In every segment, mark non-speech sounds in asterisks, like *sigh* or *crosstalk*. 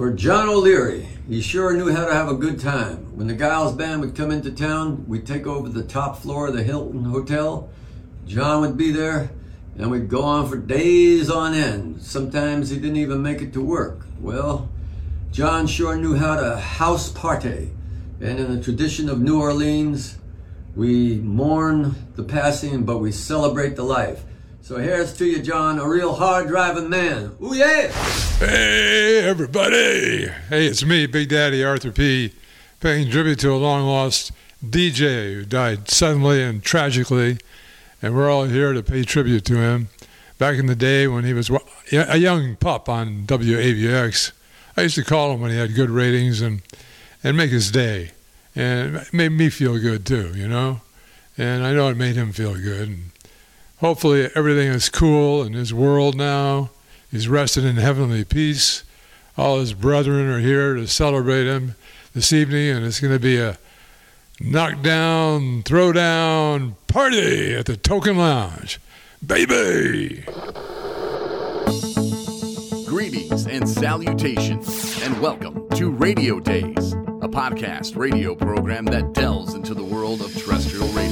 For John O'Leary, he sure knew how to have a good time. When the Geils Band would come into town, we'd take over the top floor of the Hilton Hotel. John would be there, and we'd go on for days on end. Sometimes he didn't even make it to work. Well, John sure knew how to house party. And in the tradition of New Orleans, we mourn the passing, but we celebrate the life. So here's to you, John, a real hard driving man. Ooh, yeah! Hey, everybody! Hey, it's me, Big Daddy Arthur P., paying tribute to a long lost DJ who died suddenly and tragically, and we're all here to pay tribute to him. Back in the day when he was a young pup on WABX, I used to call him when he had good ratings and, and make his day. And it made me feel good too, you know? And I know it made him feel good. And hopefully everything is cool in his world now. He's rested in heavenly peace. All his brethren are here to celebrate him this evening, and it's going to be a knockdown, throwdown party at the Token Lounge. Baby! Greetings and salutations, and welcome to Radio Days, a podcast radio program that delves into the world of terrestrial radio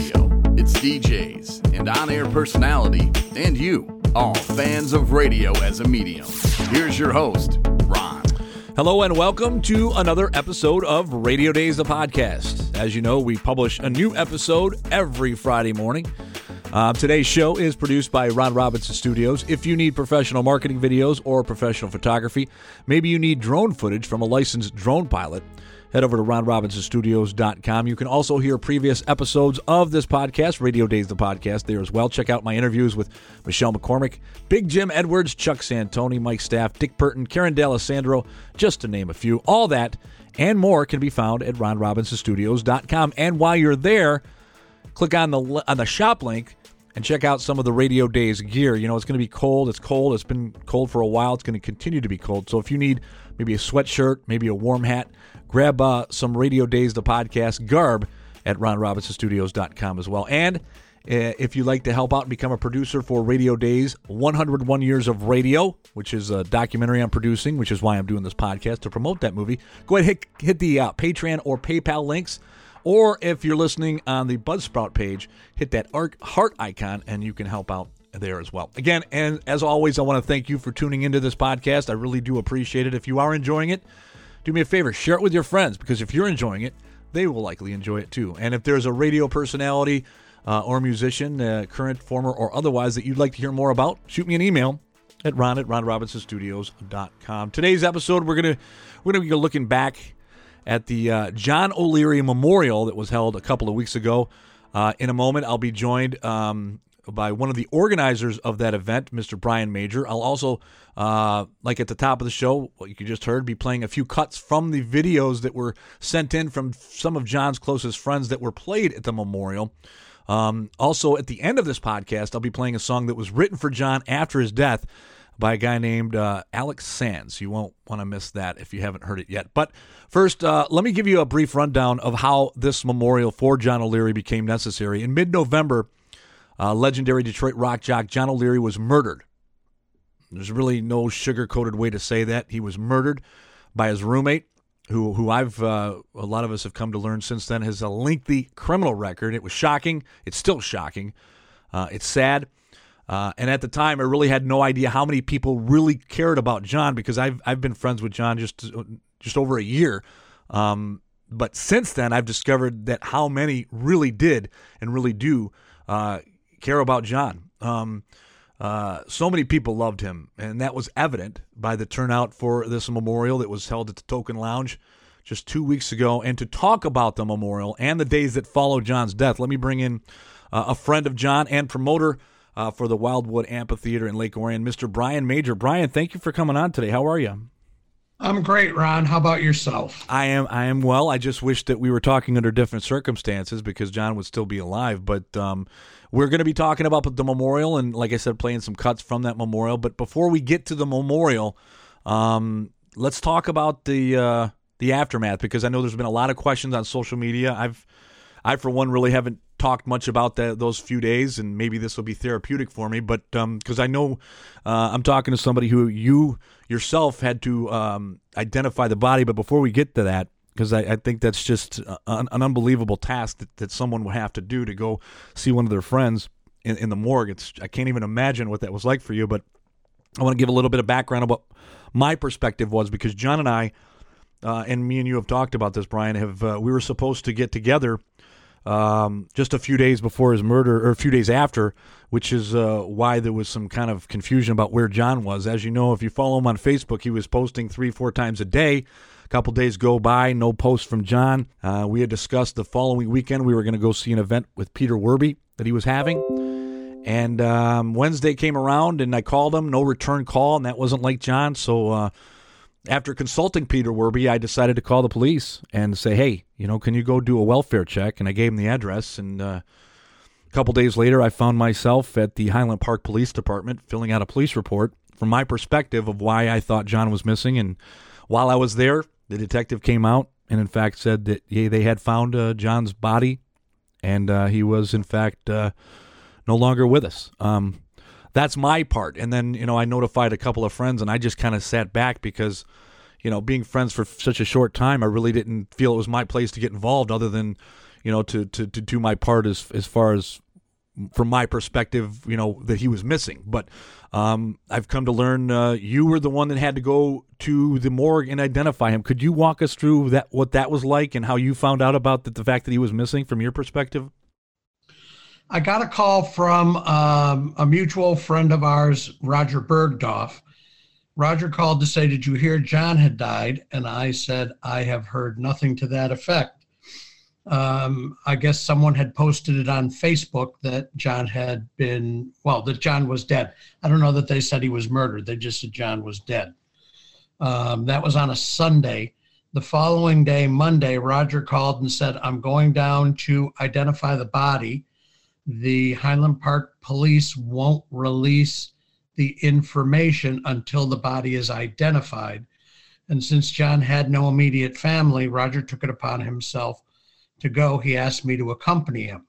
DJs and on air personality, and you, all fans of radio as a medium. Here's your host, Ron. Hello and welcome to another episode of Radio Days, the podcast. As you know, we publish a new episode every Friday morning. Uh, today's show is produced by Ron Robinson Studios. If you need professional marketing videos or professional photography, maybe you need drone footage from a licensed drone pilot, head over to ronrobinsonstudios.com. You can also hear previous episodes of this podcast, Radio Days the podcast, there as well. Check out my interviews with Michelle McCormick, Big Jim Edwards, Chuck Santoni, Mike Staff, Dick Purtan, Karen D'Alessandro, just to name a few. All that and more can be found at ronrobinsonstudios.com. And while you're there, click on the on the shop link and check out some of the Radio Days gear. You know, it's going to be cold. It's cold. It's been cold for a while. It's going to continue to be cold. So if you need maybe a sweatshirt, maybe a warm hat, grab uh, some Radio Days, the podcast garb at ronrobinsonstudios.com as well. And uh, if you'd like to help out and become a producer for Radio Days 101 Years of Radio, which is a documentary I'm producing, which is why I'm doing this podcast to promote that movie, go ahead hit, hit the uh, Patreon or PayPal links. Or if you're listening on the Buzzsprout page, hit that heart icon and you can help out there as well. Again, and as always, I want to thank you for tuning into this podcast. I really do appreciate it. If you are enjoying it, do me a favor, share it with your friends because if you're enjoying it, they will likely enjoy it too. And if there's a radio personality uh, or musician, uh, current, former, or otherwise, that you'd like to hear more about, shoot me an email at ron at ronrobinsonstudios.com. Today's episode, we're gonna we're gonna be looking back at the uh, John O'Leary Memorial that was held a couple of weeks ago. Uh, in a moment, I'll be joined um, by one of the organizers of that event, Mr. Brian Major. I'll also, uh, like at the top of the show, what you just heard, be playing a few cuts from the videos that were sent in from some of John's closest friends that were played at the memorial. Um, also, at the end of this podcast, I'll be playing a song that was written for John after his death by a guy named uh, Alex Sands. You won't want to miss that if you haven't heard it yet. But first, uh, let me give you a brief rundown of how this memorial for John O'Leary became necessary. In mid November, uh, legendary Detroit rock jock John O'Leary was murdered. There's really no sugar-coated way to say that. He was murdered by his roommate, who who I've uh, a lot of us have come to learn since then has a lengthy criminal record. It was shocking. It's still shocking. Uh, it's sad. Uh, and at the time, I really had no idea how many people really cared about John because I've I've been friends with John just just over a year. Um, but since then, I've discovered that how many really did and really do uh, care about John. Um, uh, so many people loved him, and that was evident by the turnout for this memorial that was held at the Token Lounge just two weeks ago. And to talk about the memorial and the days that followed John's death, let me bring in uh, a friend of John and promoter uh, for the Wildwood Amphitheater in Lake Orion, Mr. Brian Major. Brian, thank you for coming on today. How are you? I'm great, Ron. How about yourself? I am. I am well. I just wish that we were talking under different circumstances because John would still be alive. But um, we're going to be talking about the memorial and, like I said, playing some cuts from that memorial. But before we get to the memorial, um, let's talk about the uh, the aftermath because I know there's been a lot of questions on social media. I've I for one really haven't talked much about that those few days, and maybe this will be therapeutic for me. But because um, I know uh, I'm talking to somebody who you yourself had to um, identify the body, but before we get to that, because I, I, think that's just an, an unbelievable task that, that, someone would have to do to go see one of their friends in, in the morgue. It's I can't even imagine what that was like for you. But I want to give a little bit of background what my perspective was because John and I, uh, and me and you have talked about this, Brian. Have uh, we were supposed to get together um, just a few days before his murder, or a few days after, which is uh, why there was some kind of confusion about where John was. As you know, if you follow him on Facebook, he was posting three, four times a day. A couple days go by, no post from John. Uh, we had discussed the following weekend we were going to go see an event with Peter Werbe that he was having. And um, Wednesday came around, and I called him, no return call, and that wasn't like John. So uh, after consulting Peter Werbe, I decided to call the police and say, hey, you know, can you go do a welfare check? And I gave him the address. And uh, a couple days later, I found myself at the Highland Park Police Department filling out a police report from my perspective of why I thought John was missing. And while I was there, the detective came out and, in fact, said that yeah, they had found uh, John's body and uh, he was, in fact, uh, no longer with us. Um, that's my part. And then, you know, I notified a couple of friends and I just kind of sat back because, you know, being friends for such a short time, I really didn't feel it was my place to get involved other than, you know, to, to, to do my part as, as far as from my perspective, you know, that he was missing. But um, I've come to learn uh, you were the one that had to go to the morgue and identify him. Could you walk us through that what that was like and how you found out about the, the fact that he was missing from your perspective? I got a call from um, a mutual friend of ours, Roger Bergdorf. Roger called to say, Did you hear John had died? And I said, I have heard nothing to that effect. Um, I guess someone had posted it on Facebook that John had been, well, that John was dead. I don't know that they said he was murdered. They just said John was dead. Um, that was on a Sunday. The following day, Monday, Roger called and said, I'm going down to identify the body the Highland Park police won't release the information until the body is identified. And since John had no immediate family, Roger took it upon himself to go. He asked me to accompany him.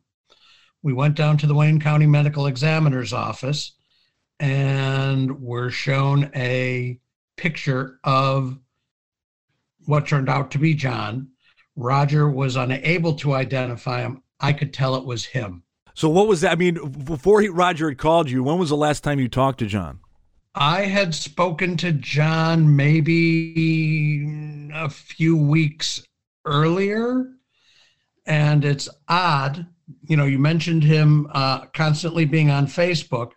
We went down to the Wayne County Medical Examiner's office and were shown a picture of what turned out to be John. Roger was unable to identify him. I could tell it was him. So what was that? I mean, before he, Roger had called you, when was the last time you talked to John? I had spoken to John maybe a few weeks earlier, and it's odd. You know, you mentioned him uh, constantly being on Facebook.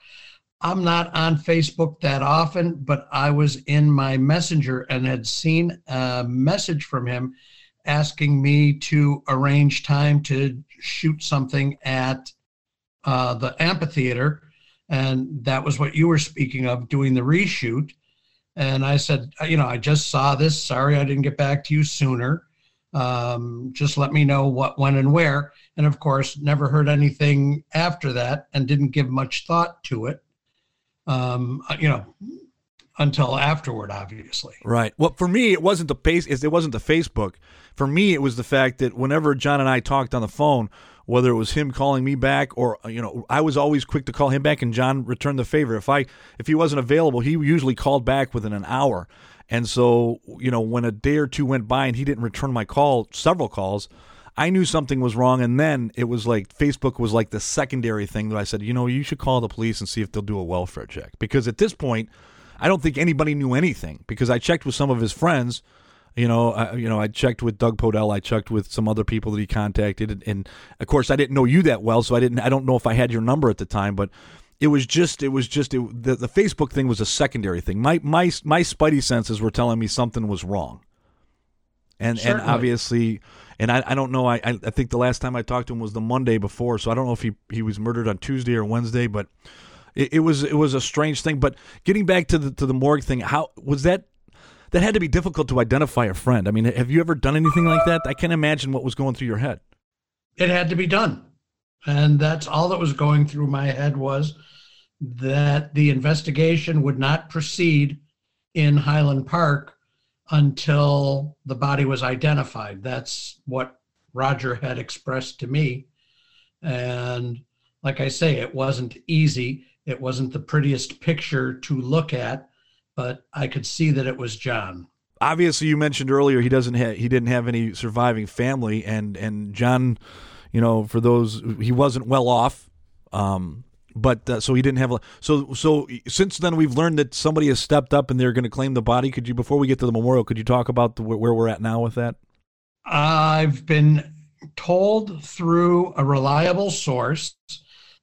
I'm not on Facebook that often, but I was in my messenger and had seen a message from him asking me to arrange time to shoot something at uh, the amphitheater, and that was what you were speaking of, doing the reshoot. And I said, uh, you know, I just saw this. Sorry, I didn't get back to you sooner. Um, just let me know what, when, and where. And of course, never heard anything after that, and didn't give much thought to it. Um, uh, you know, until afterward, obviously. Right. Well, for me, it wasn't the pace. It wasn't the Facebook. For me, it was the fact that whenever John and I talked on the phone, whether it was him calling me back or uh, you know I was always quick to call him back and John returned the favor. If I if he wasn't available he usually called back within an hour. And so you know when a day or two went by and he didn't return my call several calls I knew something was wrong. And then it was like Facebook was like the secondary thing that I said you know you should call the police and see if they'll do a welfare check. Because at this point I don't think anybody knew anything because I checked with some of his friends you know, I, you know, I checked with Doug Podell. I checked with some other people that he contacted, and, and, of course, I didn't know you that well, so I didn't. I don't know if I had your number at the time, but it was just, it was just, it, the the Facebook thing was a secondary thing. My my my spidey senses were telling me something was wrong, and Certainly. and obviously, and I, I don't know. I I think the last time I talked to him was the Monday before, so I don't know if he he was murdered on Tuesday or Wednesday, but. It, it was it was a strange thing, but getting back to the to the morgue thing, how was that that had to be difficult to identify a friend. I mean, have you ever done anything like that? I can't imagine what was going through your head. It had to be done. And that's all that was going through my head was that the investigation would not proceed in Highland Park until the body was identified. That's what Roger had expressed to me. And like I say, it wasn't easy. It wasn't the prettiest picture to look at, but I could see that it was John. Obviously, you mentioned earlier he doesn't ha- he didn't have any surviving family, and and John, you know, for those he wasn't well off. Um, but uh, so he didn't have a so so since then we've learned that somebody has stepped up and they're going to claim the body could you before we get to the memorial could you talk about the, where we're at now with that i've been told through a reliable source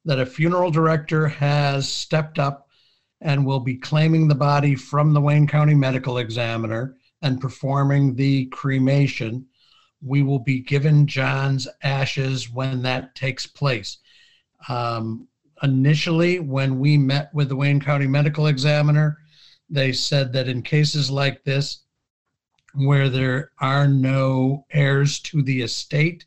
that a funeral director has stepped up and will be claiming the body from the wayne county medical examiner and performing the cremation. We will be given john's ashes when that takes place. Um, initially, when we met with the Wayne County Medical Examiner, they said that in cases like this, where there are no heirs to the estate,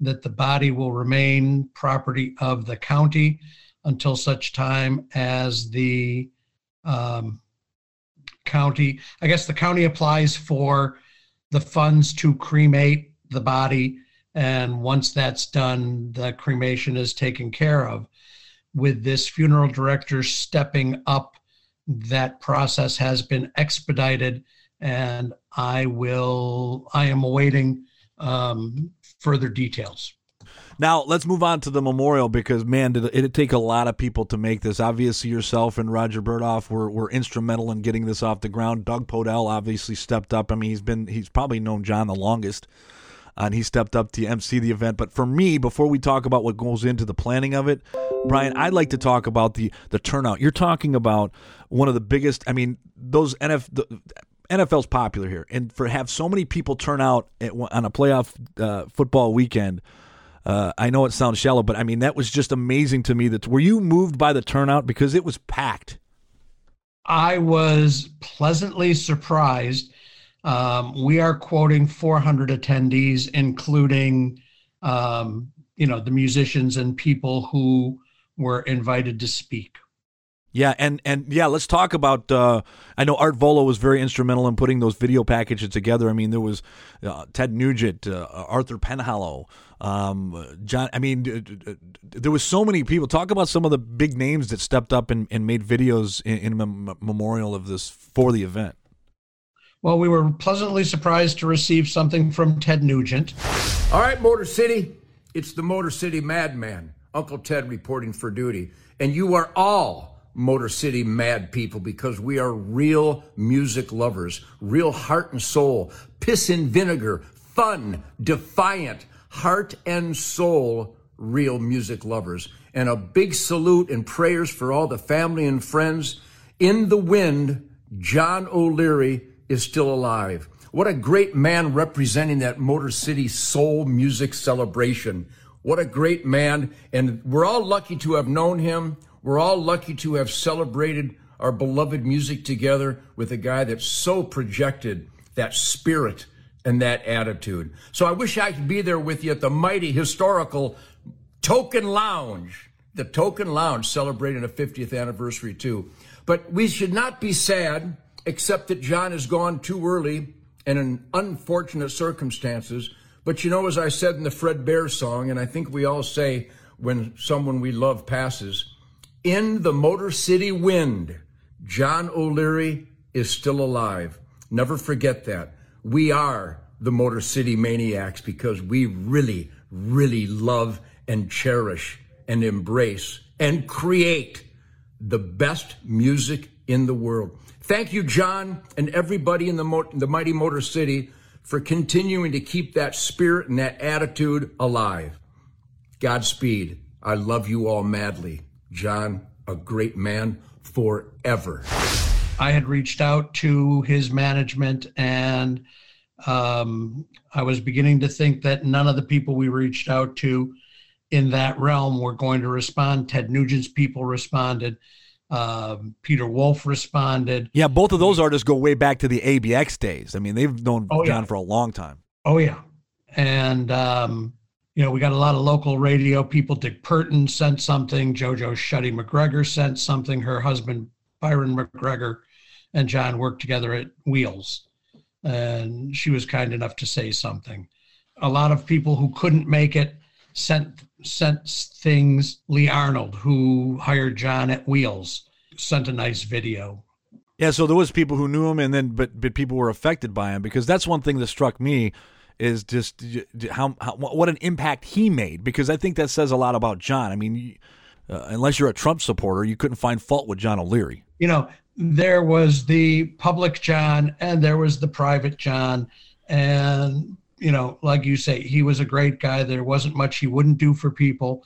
that the body will remain property of the county until such time as the um, county, I guess the county applies for the funds to cremate the body. And once that's done, the cremation is taken care of with this funeral director stepping up, that process has been expedited, and I will. I am awaiting um, further details. Now let's move on to the memorial because man, did it, take a lot of people to make this. Obviously, yourself and Roger Bergdorf were, were instrumental in getting this off the ground. Doug Podell obviously stepped up. I mean, he's been he's probably known John the longest, and he stepped up to MC the event. But for me, before we talk about what goes into the planning of it, Brian, I'd like to talk about the the turnout. You're talking about one of the biggest. I mean, those NF. The, NFL's popular here, and for have so many people turn out at, on a playoff uh, football weekend, uh, I know it sounds shallow, but I mean that was just amazing to me. That were you moved by the turnout because it was packed? I was pleasantly surprised. Um, we are quoting 400 attendees, including um, you know the musicians and people who were invited to speak. Yeah, and and yeah, let's talk about. Uh, I know Art Vuolo was very instrumental in putting those video packages together. I mean, there was uh, Ted Nugent, uh, Arthur Penhallow, um, John. I mean, there was so many people. Talk about some of the big names that stepped up and, and made videos in, in mem- memorial of this for the event. Well, we were pleasantly surprised to receive something from Ted Nugent. All right, Motor City, it's the Motor City Madman, Uncle Ted reporting for duty. And you are all Motor City mad people because we are real music lovers, real heart and soul, piss and vinegar, fun, defiant, heart and soul, real music lovers. And a big salute and prayers for all the family and friends. In the wind, John O'Leary is still alive. What a great man representing that Motor City soul music celebration. What a great man. And we're all lucky to have known him. We're all lucky to have celebrated our beloved music together with a guy that so projected that spirit and that attitude. So I wish I could be there with you at the mighty historical Token Lounge, the Token Lounge celebrating a 50th anniversary too. But we should not be sad, except that John has gone too early and in unfortunate circumstances. But you know, as I said in the Fred Bear song, and I think we all say when someone we love passes, in the Motor City wind, John O'Leary is still alive. Never forget that. We are the Motor City maniacs because we really, really love and cherish and embrace and create the best music in the world. Thank you, John, and everybody in the, Mo- the mighty Motor City for continuing to keep that spirit and that attitude alive. Godspeed. I love you all madly. John, a great man forever. I had reached out to his management and um, I was beginning to think that none of the people we reached out to in that realm were going to respond. Ted Nugent's people responded. Um, Peter Wolf responded. Yeah, both of those artists go way back to the ABX days. I mean, they've known Oh, John yeah. for a long time. Oh yeah, and um, you know we got a lot of local radio people. Dick Purtan sent something. JoJo Shutty MacGregor sent something. Her husband Byron MacGregor and John worked together at Wheels, and she was kind enough to say something. A lot of people who couldn't make it sent sent things. Lee Arnold, who hired John at Wheels, sent a nice video. Yeah, so there was people who knew him, and then but but people were affected by him because that's one thing that struck me is just how, how what an impact he made because I think that says a lot about John. I mean, uh, unless you're a Trump supporter, you couldn't find fault with John O'Leary. You know, there was the public John and there was the private John, and you know, like you say, he was a great guy. There wasn't much he wouldn't do for people,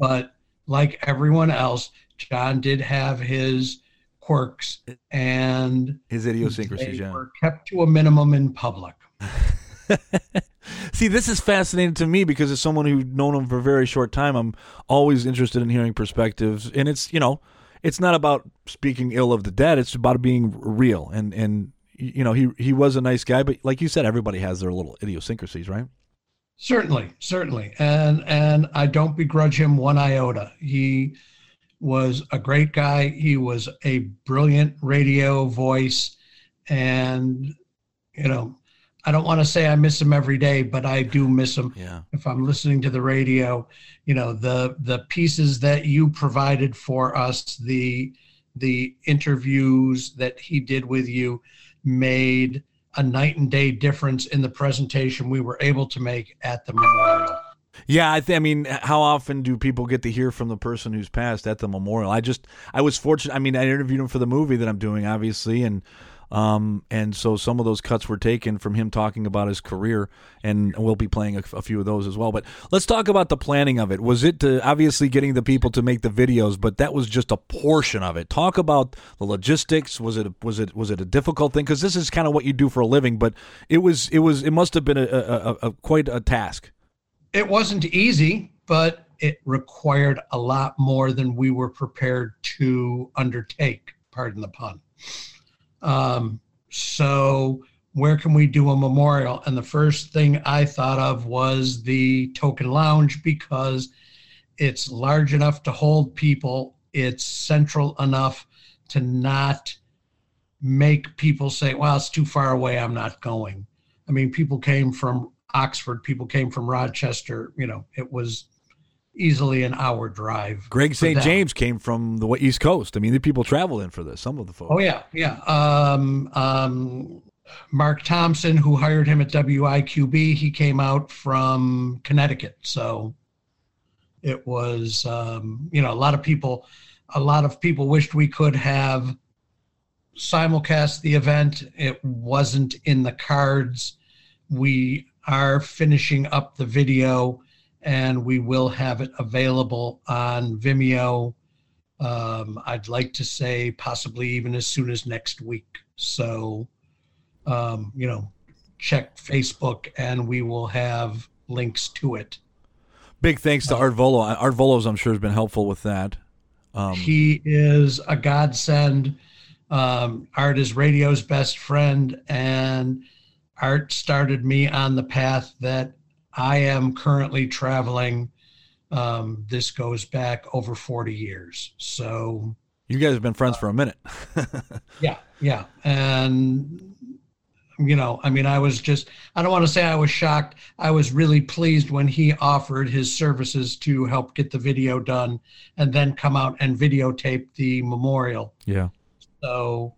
but like everyone else, John did have his quirks and his idiosyncrasies. They yeah. were kept to a minimum in public. *laughs* *laughs* See, this is fascinating to me because as someone who's known him for a very short time, I'm always interested in hearing perspectives. And it's you know, it's not about speaking ill of the dead; it's about being real. And and you know, he he was a nice guy, but like you said, everybody has their little idiosyncrasies, right? Certainly, certainly, and and I don't begrudge him one iota. He was a great guy. He was a brilliant radio voice, and you know, I don't want to say I miss him every day, but I do miss him. Yeah. If I'm listening to the radio, you know, the the pieces that you provided for us, the the interviews that he did with you made a night and day difference in the presentation we were able to make at the memorial. Yeah, I, th- I mean, how often do people get to hear from the person who's passed at the memorial? I just, I was fortunate. I mean, I interviewed him for the movie that I'm doing, obviously, and um, and so some of those cuts were taken from him talking about his career, and we'll be playing a, a few of those as well. But let's talk about the planning of it. Was it to, obviously getting the people to make the videos, but that was just a portion of it. Talk about the logistics. Was it was it was it a difficult thing? Because this is kind of what you do for a living, but it was it was it must have been a, a, a quite a task. It wasn't easy, but it required a lot more than we were prepared to undertake. Pardon the pun. Um, so where can we do a memorial? And the first thing I thought of was the token lounge because it's large enough to hold people. It's central enough to not make people say, well, it's too far away. I'm not going. I mean, people came from Oxford, people came from Rochester. You know, it was easily an hour drive. Greg St. James came from the East Coast. I mean, the people traveled in for this. Some of the folks. Oh yeah, yeah. Um, um, Mark Thompson, who hired him at WIQB, he came out from Connecticut. So it was, um, you know, a lot of people, a lot of people wished we could have simulcast the event. It wasn't in the cards. We are finishing up the video and we will have it available on Vimeo. Um, I'd like to say possibly even as soon as next week. So, um, you know, check Facebook and we will have links to it. Big thanks to Art Vuolo. Art Vuolo's, I'm sure, has been helpful with that. Um, he is a godsend. Um, Art is radio's best friend, and Art started me on the path that I am currently traveling. Um, this goes back over 40 years. So you guys have been friends uh, for a minute. *laughs* yeah, yeah. And, you know, I mean, I was just, I don't want to say I was shocked. I was really pleased when he offered his services to help get the video done and then come out and videotape the memorial. Yeah. So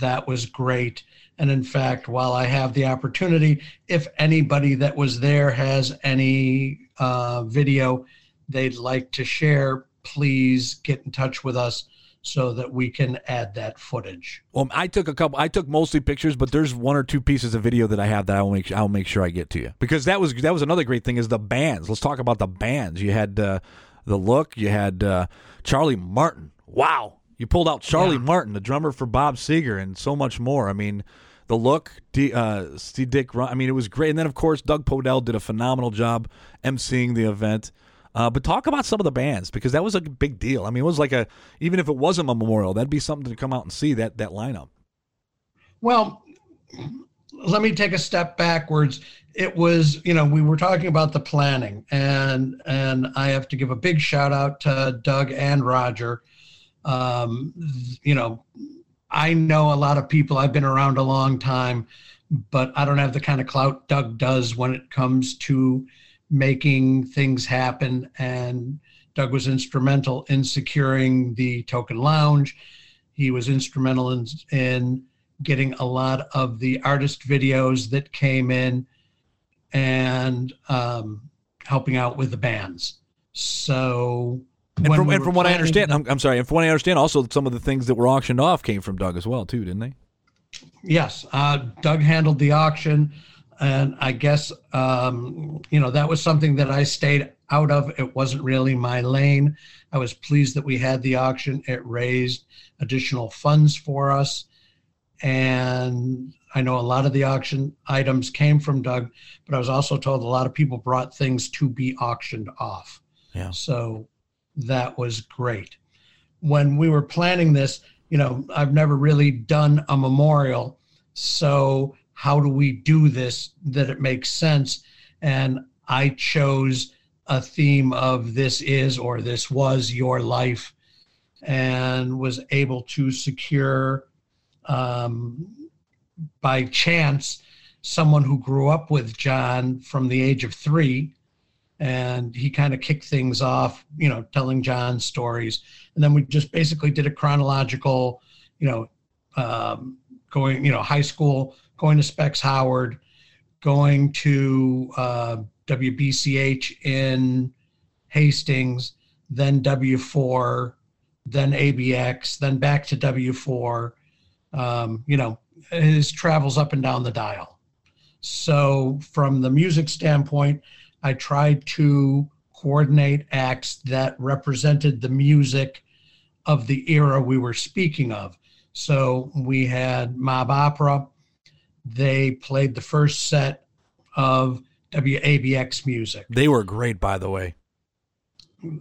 that was great. And in fact, while I have the opportunity, if anybody that was there has any uh, video they'd like to share, please get in touch with us so that we can add that footage. Well, I took a couple. I took mostly pictures, but there's one or two pieces of video that I have that I'll make. I'll make sure I get to you because that was that was another great thing is the bands. Let's talk about the bands. You had uh, the look. You had uh, Charlie Martin. Wow, you pulled out Charlie yeah. Martin, the drummer for Bob Seger, and so much more. I mean, the look, D, uh, Steve Dick. I mean, it was great. And then, of course, Doug Podell did a phenomenal job emceeing the event. Uh, but talk about some of the bands because that was a big deal. I mean, it was like a even if it wasn't a memorial, that'd be something to come out and see that that lineup. Well, let me take a step backwards. It was, you know, we were talking about the planning, and and I have to give a big shout out to Doug and Roger. Um, you know, I know a lot of people. I've been around a long time, but I don't have the kind of clout Doug does when it comes to making things happen. And Doug was instrumental in securing the Token Lounge. He was instrumental in, in getting a lot of the artist videos that came in and um, helping out with the bands. So, and from, we and from what I understand, I'm, I'm, sorry, and from what I understand, also some of the things that were auctioned off came from Doug as well, too, didn't they? Yes, uh, Doug handled the auction, and I guess um, you know that was something that I stayed out of. It wasn't really my lane. I was pleased that we had the auction. It raised additional funds for us, and I know a lot of the auction items came from Doug, but I was also told a lot of people brought things to be auctioned off. Yeah. So that was great. When we were planning this, you know, I've never really done a memorial. So how do we do this that it makes sense? And I chose a theme of this is or this was your life and was able to secure um, by chance someone who grew up with John from the age of three. And he kind of kicked things off, you know, telling John stories. And then we just basically did a chronological, you know, um, going, you know, high school, going to Specs Howard, going to uh, WBCH in Hastings, then W4, then ABX, then back to W4. Um, you know, his travels up and down the dial. So, from the music standpoint, I tried to coordinate acts that represented the music of the era we were speaking of. So, we had Mob Opera. They played the first set of WABX music. They were great, by the way.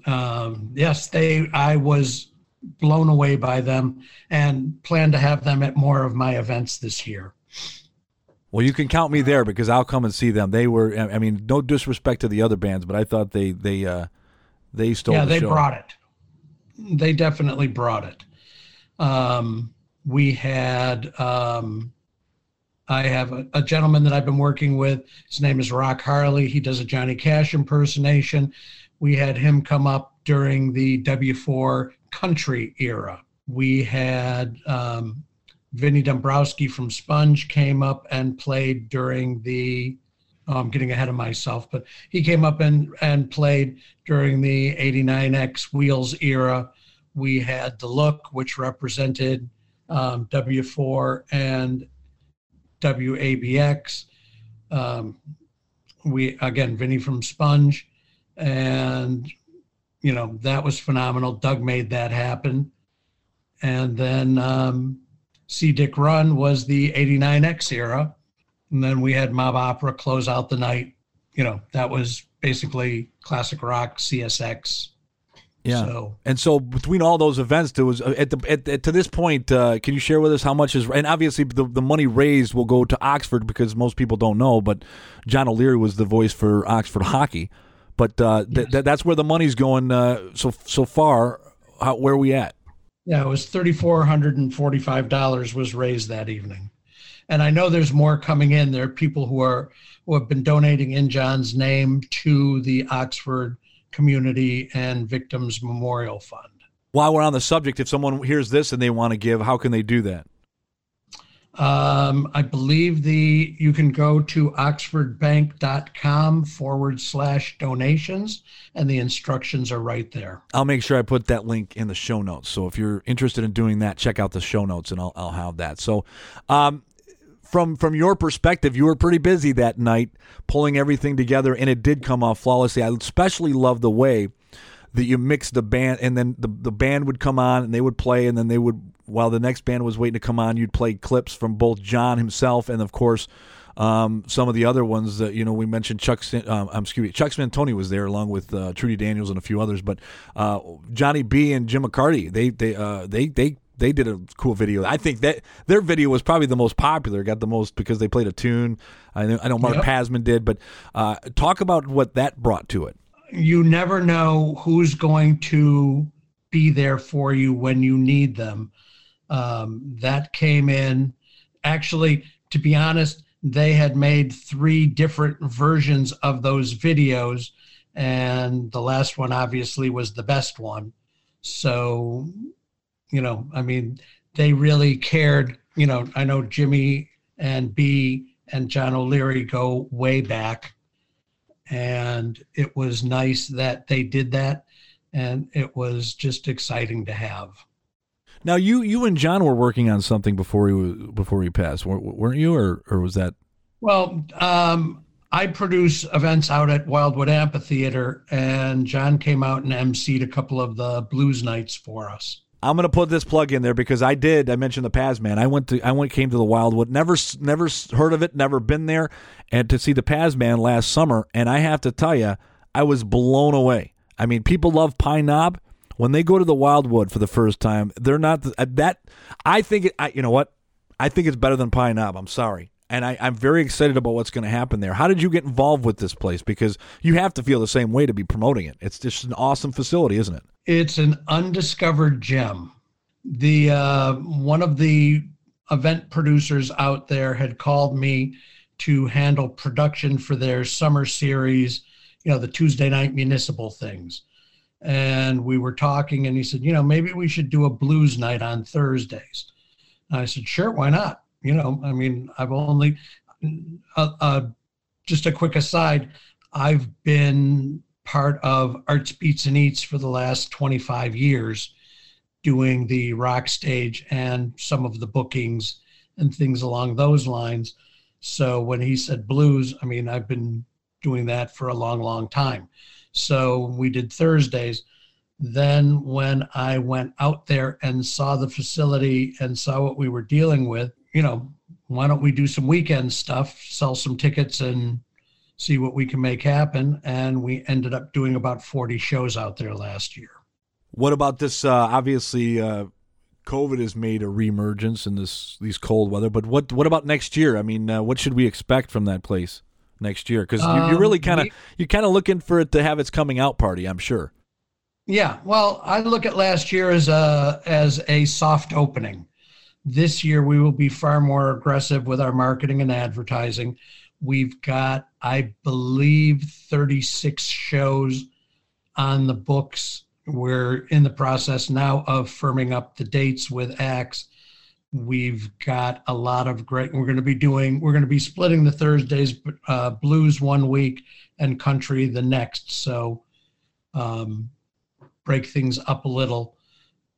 Um, yes, they. I was blown away by them and plan to have them at more of my events this year. Well, you can count me there because I'll come and see them. They were, I mean, no disrespect to the other bands, but I thought they they uh, they stole. Yeah, the they show. brought it. They definitely brought it. Um, we had. Um, I have a, a gentleman that I've been working with. His name is Rock Harley. He does a Johnny Cash impersonation. We had him come up during the W4 country era. We had um, Vinny Dombrowski from Sponge came up and played during the. Oh, I'm getting ahead of myself, but he came up and, and played during the 89X Wheels era. We had The Look, which represented um, W4 and WABX. Um, we again, Vinny from Sponge, and you know, that was phenomenal. Doug made that happen. And then um, See Dick Run was the 89X era. And then we had Mob Opera close out the night. You know, that was basically classic rock, CSX. Yeah. So, and so between all those events, there was uh, at the at, at, to this point. Uh, can you share with us how much is? And obviously, the the money raised will go to Oxford because most people don't know. But John O'Leary was the voice for Oxford hockey. But uh, yes. th- that's where the money's going uh, so so far. How, where are we at? Yeah, it was thirty four hundred and forty five dollars was raised that evening, and I know there's more coming in. There are people who are who have been donating in John's name to the Oxford Community and Victims Memorial Fund. While we're on the subject, if someone hears this and they want to give, how can they do that? Um, I believe the you can go to oxfordbank.com forward slash donations, and the instructions are right there. I'll make sure I put that link in the show notes. So if you're interested in doing that, check out the show notes, and I'll I'll have that. So, um, from from your perspective, you were pretty busy that night pulling everything together, and it did come off flawlessly. I especially love the way that you mixed the band, and then the the band would come on and they would play, and then they would while the next band was waiting to come on, you'd play clips from both John himself and, of course, um, some of the other ones that you know we mentioned. Chuck, um, I'm excuse me, Chuck Santoni was there along with uh, Trudy Daniels and a few others. But uh, Johnny B and Jim McCarty, they they uh, they they they did a cool video. I think that their video was probably the most popular. Got the most because they played a tune. I know, I know Mark yep. Pasman did, but uh, talk about what that brought to it. You never know who's going to be there for you when you need them. Um, that came in. Actually, to be honest, they had made three different versions of those videos, and the last one obviously was the best one. So, you know, I mean, they really cared. You know, I know Jimmy and B and John O'Leary go way back, and it was nice that they did that, and it was just exciting to have. Now you you and John were working on something before he before he passed, weren't you, or or was that? Well, um, I produce events out at Wildwood Amphitheater, and John came out and emceed a couple of the blues nights for us. I'm gonna put this plug in there because I did. I mentioned the Paz Man. I went to I went came to the Wildwood. Never never heard of it. Never been there. And to see the Paz Man last summer, and I have to tell you, I was blown away. I mean, people love Pine Knob when they go to the Wildwood for the first time, they're not uh, that. I think it. I, you know what? I think it's better than Pine Knob. I'm sorry, and I, I'm very excited about what's going to happen there. How did you get involved with this place? Because you have to feel the same way to be promoting it. It's just an awesome facility, isn't it? It's an undiscovered gem. The uh, one of the event producers out there had called me to handle production for their summer series. You know, the Tuesday night municipal things and we were talking and he said you know maybe we should do a blues night on thursdays. And i said sure why not? You know i mean i've only uh, uh, just a quick aside i've been part of arts beats and eats for the last 25 years doing the rock stage and some of the bookings and things along those lines. So when he said blues i mean i've been doing that for a long long time so we did Thursdays. Then, when I went out there and saw the facility and saw what we were dealing with, you know, why don't we do some weekend stuff, sell some tickets, and see what we can make happen? And we ended up doing about 40 shows out there last year. What about this? Uh, obviously, uh, COVID has made a reemergence in this these cold weather. But what what about next year? I mean, uh, what should we expect from that place? Next year? Because um, you're really kind of you're kind of looking for it to have its coming out party. I'm sure. Yeah, well, I look at last year as a as a soft opening. This year we will be far more aggressive with our marketing and advertising. We've got, I believe, 36 shows on the books. We're in the process now of firming up the dates with acts We've got a lot of great. We're going to be doing. We're going to be splitting the Thursdays, uh, blues one week and country the next. So um, break things up a little,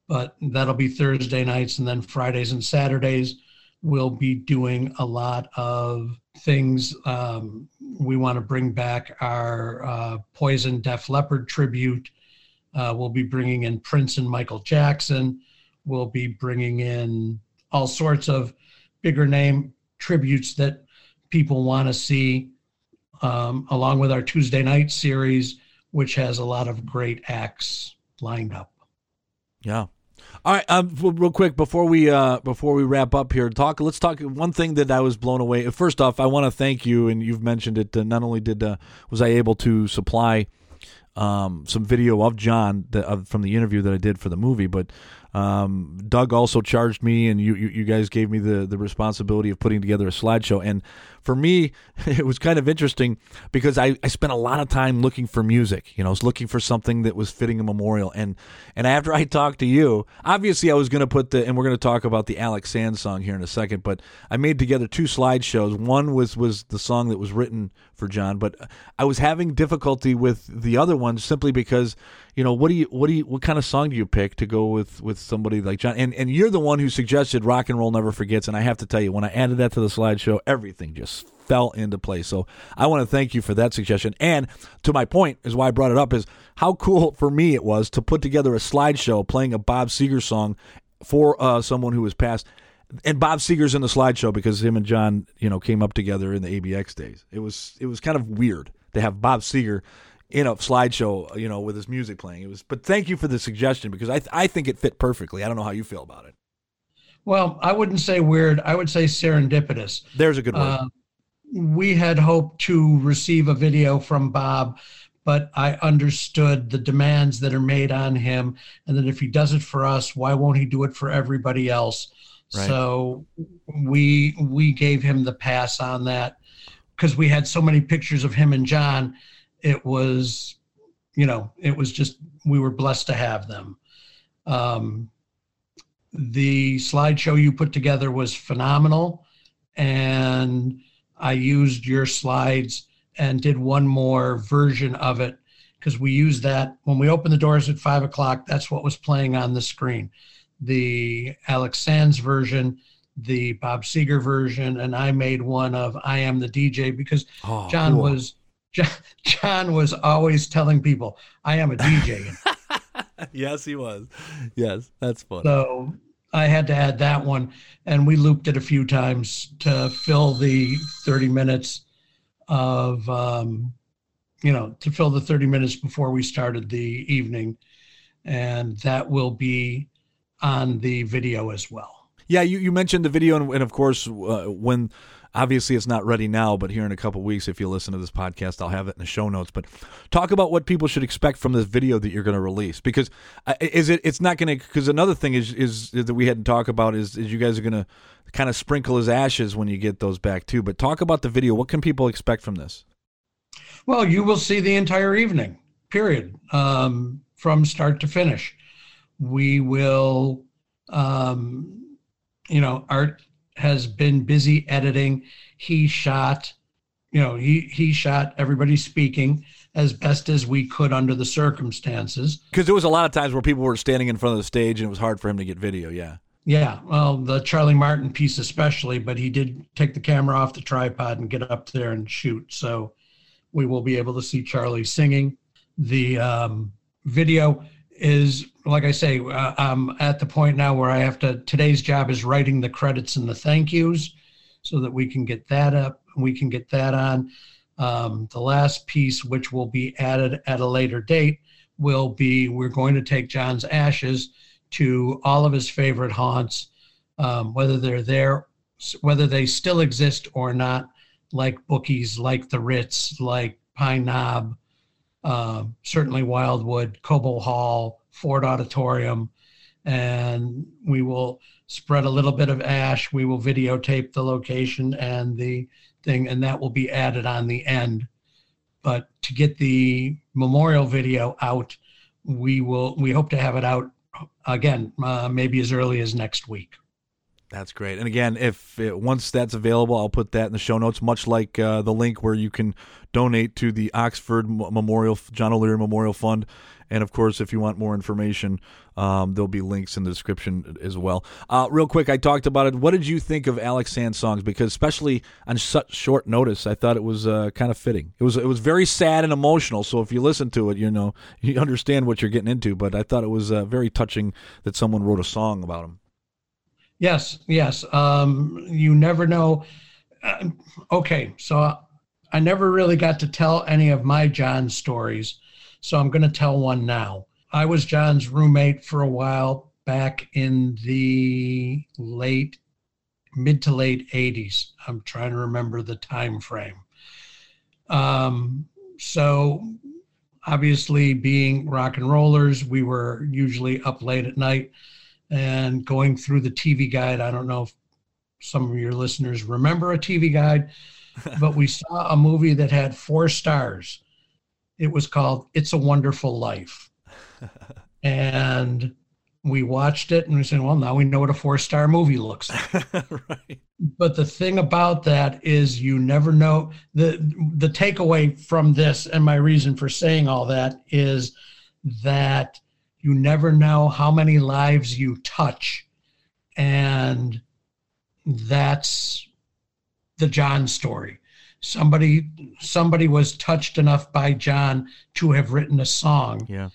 but that'll be Thursday nights, and then Fridays and Saturdays we'll be doing a lot of things. Um, we want to bring back our uh, Poison Def Leppard tribute. Uh, we'll be bringing in Prince and Michael Jackson. We'll be bringing in all sorts of bigger name tributes that people want to see, um, along with our Tuesday night series, which has a lot of great acts lined up. Yeah. All right, um, real quick before we uh, before we wrap up here, talk. Let's talk one thing that I was blown away. First off, I want to thank you, and you've mentioned it. Uh, not only did uh, was I able to supply um, some video of John the, from the interview that I did for the movie, but um, Doug also charged me, and you, you, you guys gave me the the responsibility of putting together a slideshow. And for me, *laughs* it was kind of interesting because I, I spent a lot of time looking for music. You know, I was looking for something that was fitting a memorial. And and after I *laughs* talked to you, obviously I was going to put the and we're going to talk about the Alex Sands song here in a second. But I made together two slideshows. One was was the song that was written for John, but I was having difficulty with the other one simply because you know what do you what do you what kind of song do you pick to go with with somebody like John? And and you're the one who suggested rock and roll never forgets and I have to tell you when I added that to the slideshow everything just fell into place. So I want to thank you for that suggestion. And to my point is why I brought it up is how cool for me it was to put together a slideshow playing a Bob Seger song for uh, someone who was passed. And Bob Seger's in the slideshow because him and John you know came up together in the ABX days. It was it was kind of weird to have Bob Seger in a slideshow, you know, with his music playing. It was, but thank you for the suggestion because I I think it fit perfectly. I don't know how you feel about it. Well, I wouldn't say weird. I would say serendipitous. There's a good word. Uh, we had hoped to receive a video from Bob, but I understood the demands that are made on him, and that if he does it for us, why won't he do it for everybody else? Right. So we we gave him the pass on that because we had so many pictures of him and John. It was, you know, it was just we were blessed to have them. Um, the slideshow you put together was phenomenal, and I used your slides and did one more version of it because we used that when we opened the doors at five o'clock. That's what was playing on the screen the Alex Sands version, the Bob Seger version, and I made one of I Am the DJ because oh, John cool. was John, was always telling people I am a DJ. *laughs* yes, he was. Yes, that's fun. So I had to add that one, and we looped it a few times to fill the 30 minutes of, um, you know, to fill the 30 minutes before we started the evening. And that will be on the video as well. Yeah, you, you mentioned the video, and, and of course, uh, when obviously it's not ready now, but here in a couple weeks, if you listen to this podcast, I'll have it in the show notes. But talk about what people should expect from this video that you're going to release, because uh, is it? It's not going to. Because another thing is, is that we hadn't talked about is is you guys are going to kind of sprinkle his ashes when you get those back too. But talk about the video. What can people expect from this? Well, you will see the entire evening, period, um, from start to finish we will um, you know art has been busy editing. He shot you know he he shot everybody speaking as best as we could under the circumstances. Because there was a lot of times where people were standing in front of the stage and it was hard for him to get video yeah. Yeah well the charlie martin piece especially but he did take the camera off the tripod and get up there and shoot. So we will be able to see charlie singing. The um, video is like I say, uh, I'm at the point now where I have to. Today's job is writing the credits and the thank yous, so that we can get that up. We can get that on. Um, the last piece, which will be added at a later date, will be we're going to take John's ashes to all of his favorite haunts, um, whether they're there, whether they still exist or not, like bookies, like the Ritz, like Pine Knob, uh, certainly Wildwood, Cobo Hall, Ford Auditorium, and we will spread a little bit of ash. We will videotape the location and the thing, and that will be added on the end. But to get the memorial video out, we will. We hope to have it out again, uh, maybe as early as next week. That's great. And again, if it, once that's available, I'll put that in the show notes, much like uh, the link where you can donate to the Oxford Memorial John O'Leary Memorial Fund. And of course, if you want more information, um, there'll be links in the description as well. Uh, real quick, I talked about it. What did you think of Alex Sand's songs? Because especially on such short notice, I thought it was uh, kind of fitting. It was it was very sad and emotional. So if you listen to it, you know *laughs* you understand what you're getting into. But I thought it was uh, very touching that someone wrote a song about him. Yes, yes. Um, you never know. Uh, okay, so I never really got to tell any of my John stories, so I'm going to tell one now. I was John's roommate for a while back in the late, mid to late 80s. I'm trying to remember the time frame. Um, so obviously, being rock and rollers, we were usually up late at night and going through the TV guide. I don't know if some of your listeners remember a TV guide, but we saw a movie that had four stars. It was called It's a Wonderful Life. *laughs* and we watched it and we said, well, now we know what a four star movie looks like. *laughs* right. But the thing about that is you never know the the takeaway from this and my reason for saying all that is that you never know how many lives you touch. And that's the John story. Somebody somebody was touched enough by John to have written a song. Yeah.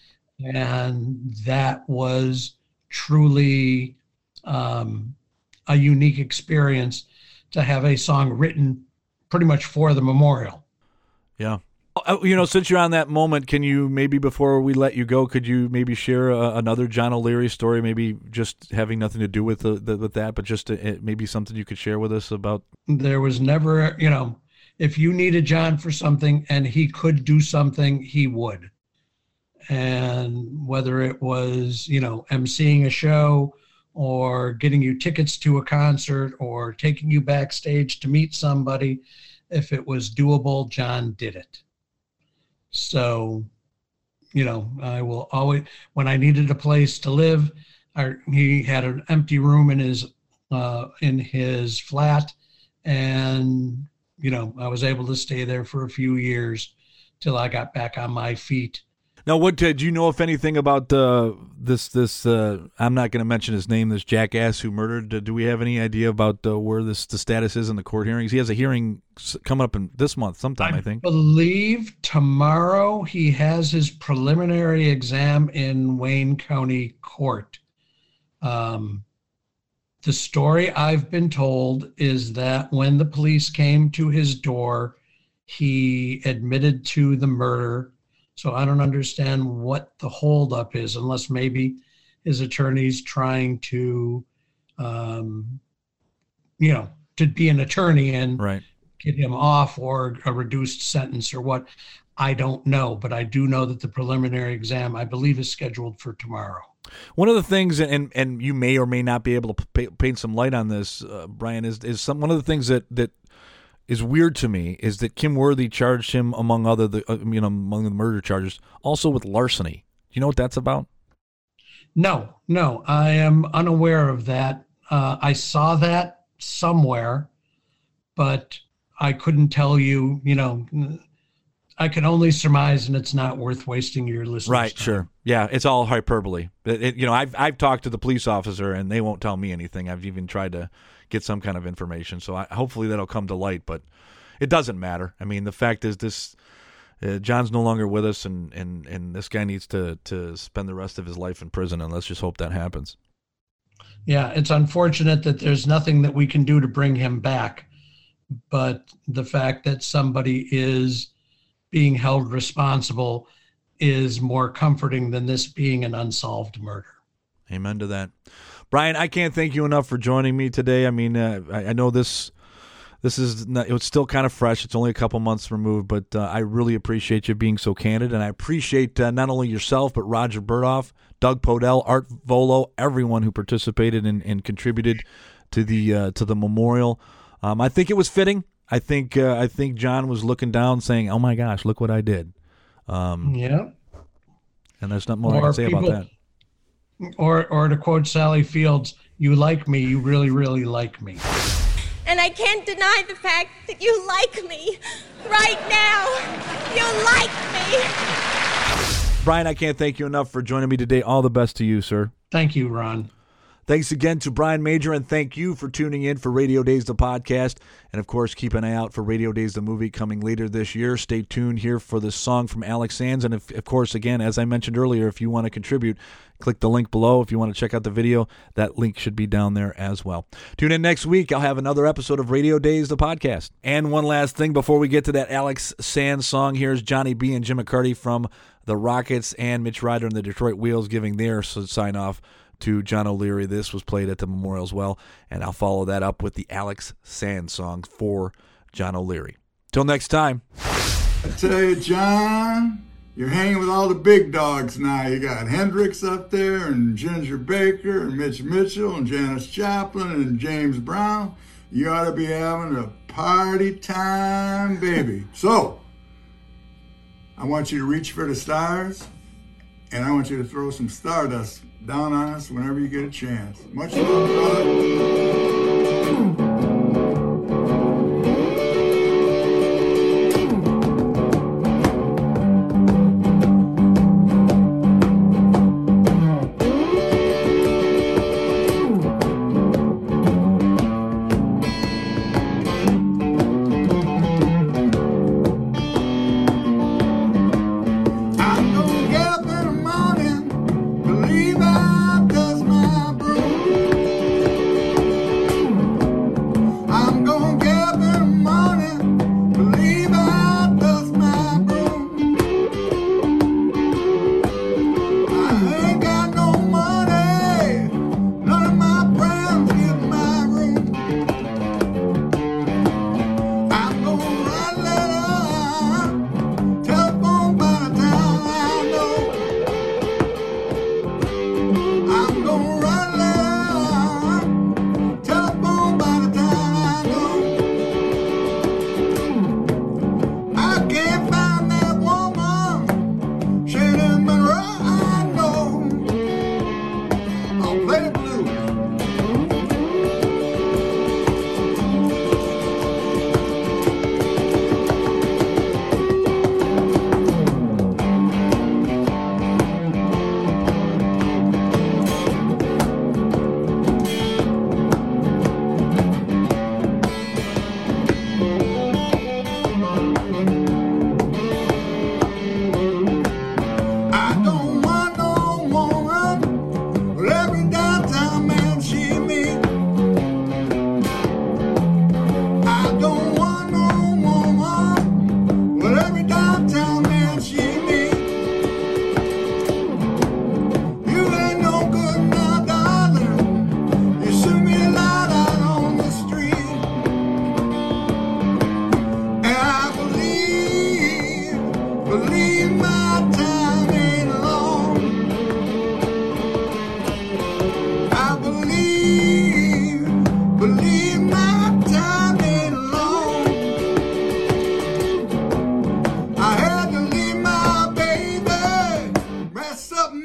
And that was truly um, a unique experience to have a song written pretty much for the memorial. Yeah. Uh, you know, since you're on that moment, can you maybe before we let you go, could you maybe share uh, another John O'Leary story? Maybe just having nothing to do with the, the, with that, but just to, uh, maybe something you could share with us about. There was never, you know, if you needed John for something and he could do something, he would. And whether it was, you know, emceeing a show or getting you tickets to a concert or taking you backstage to meet somebody. If it was doable, John did it. So, you know, I will always, when I needed a place to live, I, he had an empty room in his uh, in his flat, and you know, I was able to stay there for a few years till I got back on my feet now, what do you know if anything about uh, this? This uh, I'm not going to mention his name. This jackass who murdered. Uh, do we have any idea about uh, where this the status is in the court hearings? He has a hearing coming up in this month, sometime. I, I think. Believe tomorrow he has his preliminary exam in Wayne County Court. Um, the story I've been told is that when the police came to his door, he admitted to the murder so I don't understand what the holdup is, unless maybe his attorney's trying to, um, you know, to be an attorney and right. get him off or a reduced sentence or what. I don't know, but I do know that the preliminary exam, I believe, is scheduled for tomorrow. One of the things, and and you may or may not be able to paint some light on this, uh, Brian, is is some one of the things that that is weird to me is that Kim Worthy charged him among other the uh, you know among the murder charges also with larceny. Do you know what that's about? No, no, I am unaware of that. Uh, I saw that somewhere, but I couldn't tell you. You know, I can only surmise, and it's not worth wasting your listeners. Right, time. sure, yeah, it's all hyperbole. It, it, you know, I've I've talked to the police officer, and they won't tell me anything. I've even tried to get some kind of information. So I, hopefully that'll come to light. But it doesn't matter. I mean, the fact is this. Uh, John's no longer with us, and, and, and this guy needs to, to spend the rest of his life in prison, and let's just hope that happens. Yeah, it's unfortunate that there's nothing that we can do to bring him back, but the fact that somebody is being held responsible is more comforting than this being an unsolved murder. Amen to that. Brian, I can't thank you enough for joining me today. I mean, uh, I, I, know this this is not, it's still kind of fresh. It's only a couple months removed, but uh, I really appreciate you being so candid, and I appreciate uh, not only yourself but Roger Burdoff, Doug Podell, Art Vuolo, everyone who participated and, and contributed to the uh, to the memorial. Um, I think it was fitting. I think uh, I think John was looking down, saying, "Oh my gosh, look what I did." Um, yeah. And there's not more I can say people, about that or or to quote Sally Fields, "You like me, you really, really like me." And I can't deny the fact that you like me right now. You like me. Brian, I can't thank you enough for joining me today. All the best to you, sir. Thank you, Ron. Thanks again to Brian Major, and thank you for tuning in for Radio Days the podcast. And of course, keep an eye out for Radio Days the movie coming later this year. Stay tuned here for this song from Alex Sands. And if, of course, again, as I mentioned earlier, if you want to contribute, click the link below. If you want to check out the video, that link should be down there as well. Tune in next week. I'll have another episode of Radio Days the podcast. And one last thing before we get to that Alex Sands song, here's Johnny Bee and Jim McCarty from the Rockets and Mitch Ryder and the Detroit Wheels giving their sign off to John O'Leary. This was played at the memorial as well, and I'll follow that up with the Alex Sand song for John O'Leary. Till next time. I tell you, John, you're hanging with all the big dogs now. You got Hendrix up there, and Ginger Baker, and Mitch Mitchell, and Janis Joplin, and James Brown. You ought to be having a party time, baby. So, I want you to reach for the stars, and I want you to throw some stardust down on us whenever you get a chance. Much love, brother.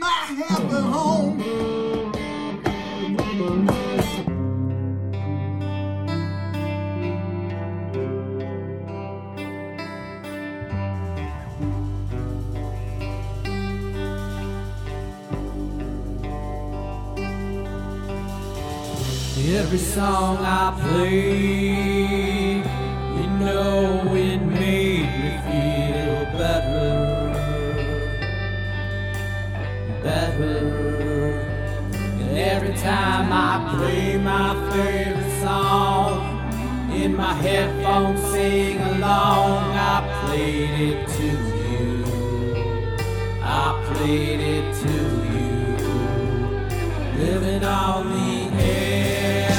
my happy home. Every song I play play my favorite song. In my headphones, sing along. I played it to you. I played it to you. Living on the air.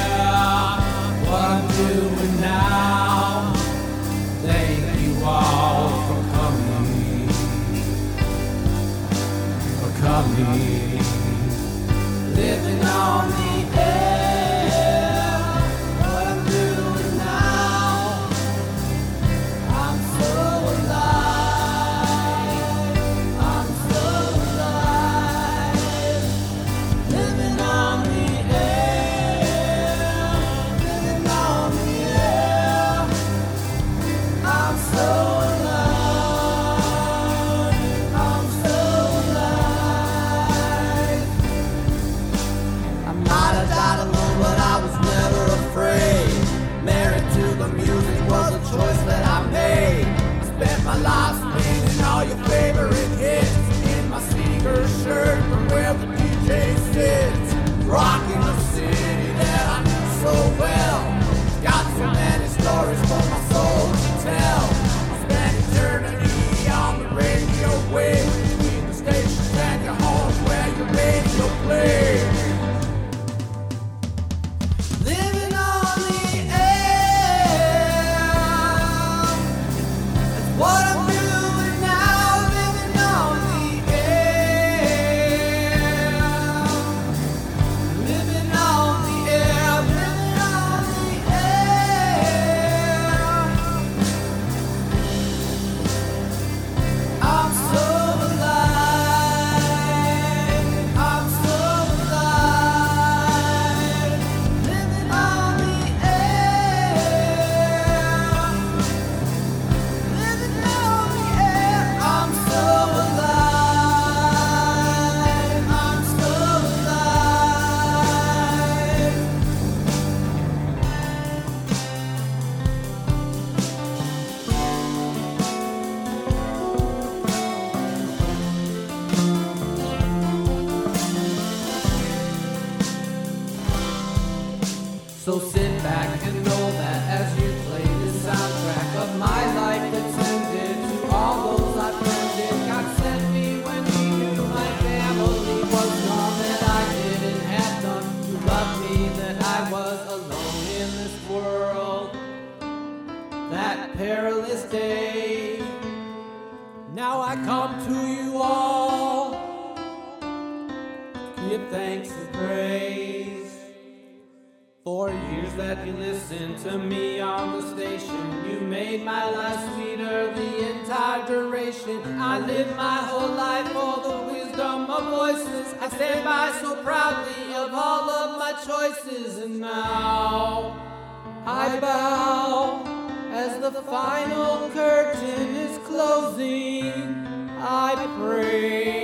What I'm doing now. Thank you all for coming. For coming. voices, and now I bow as the final curtain is closing. I pray.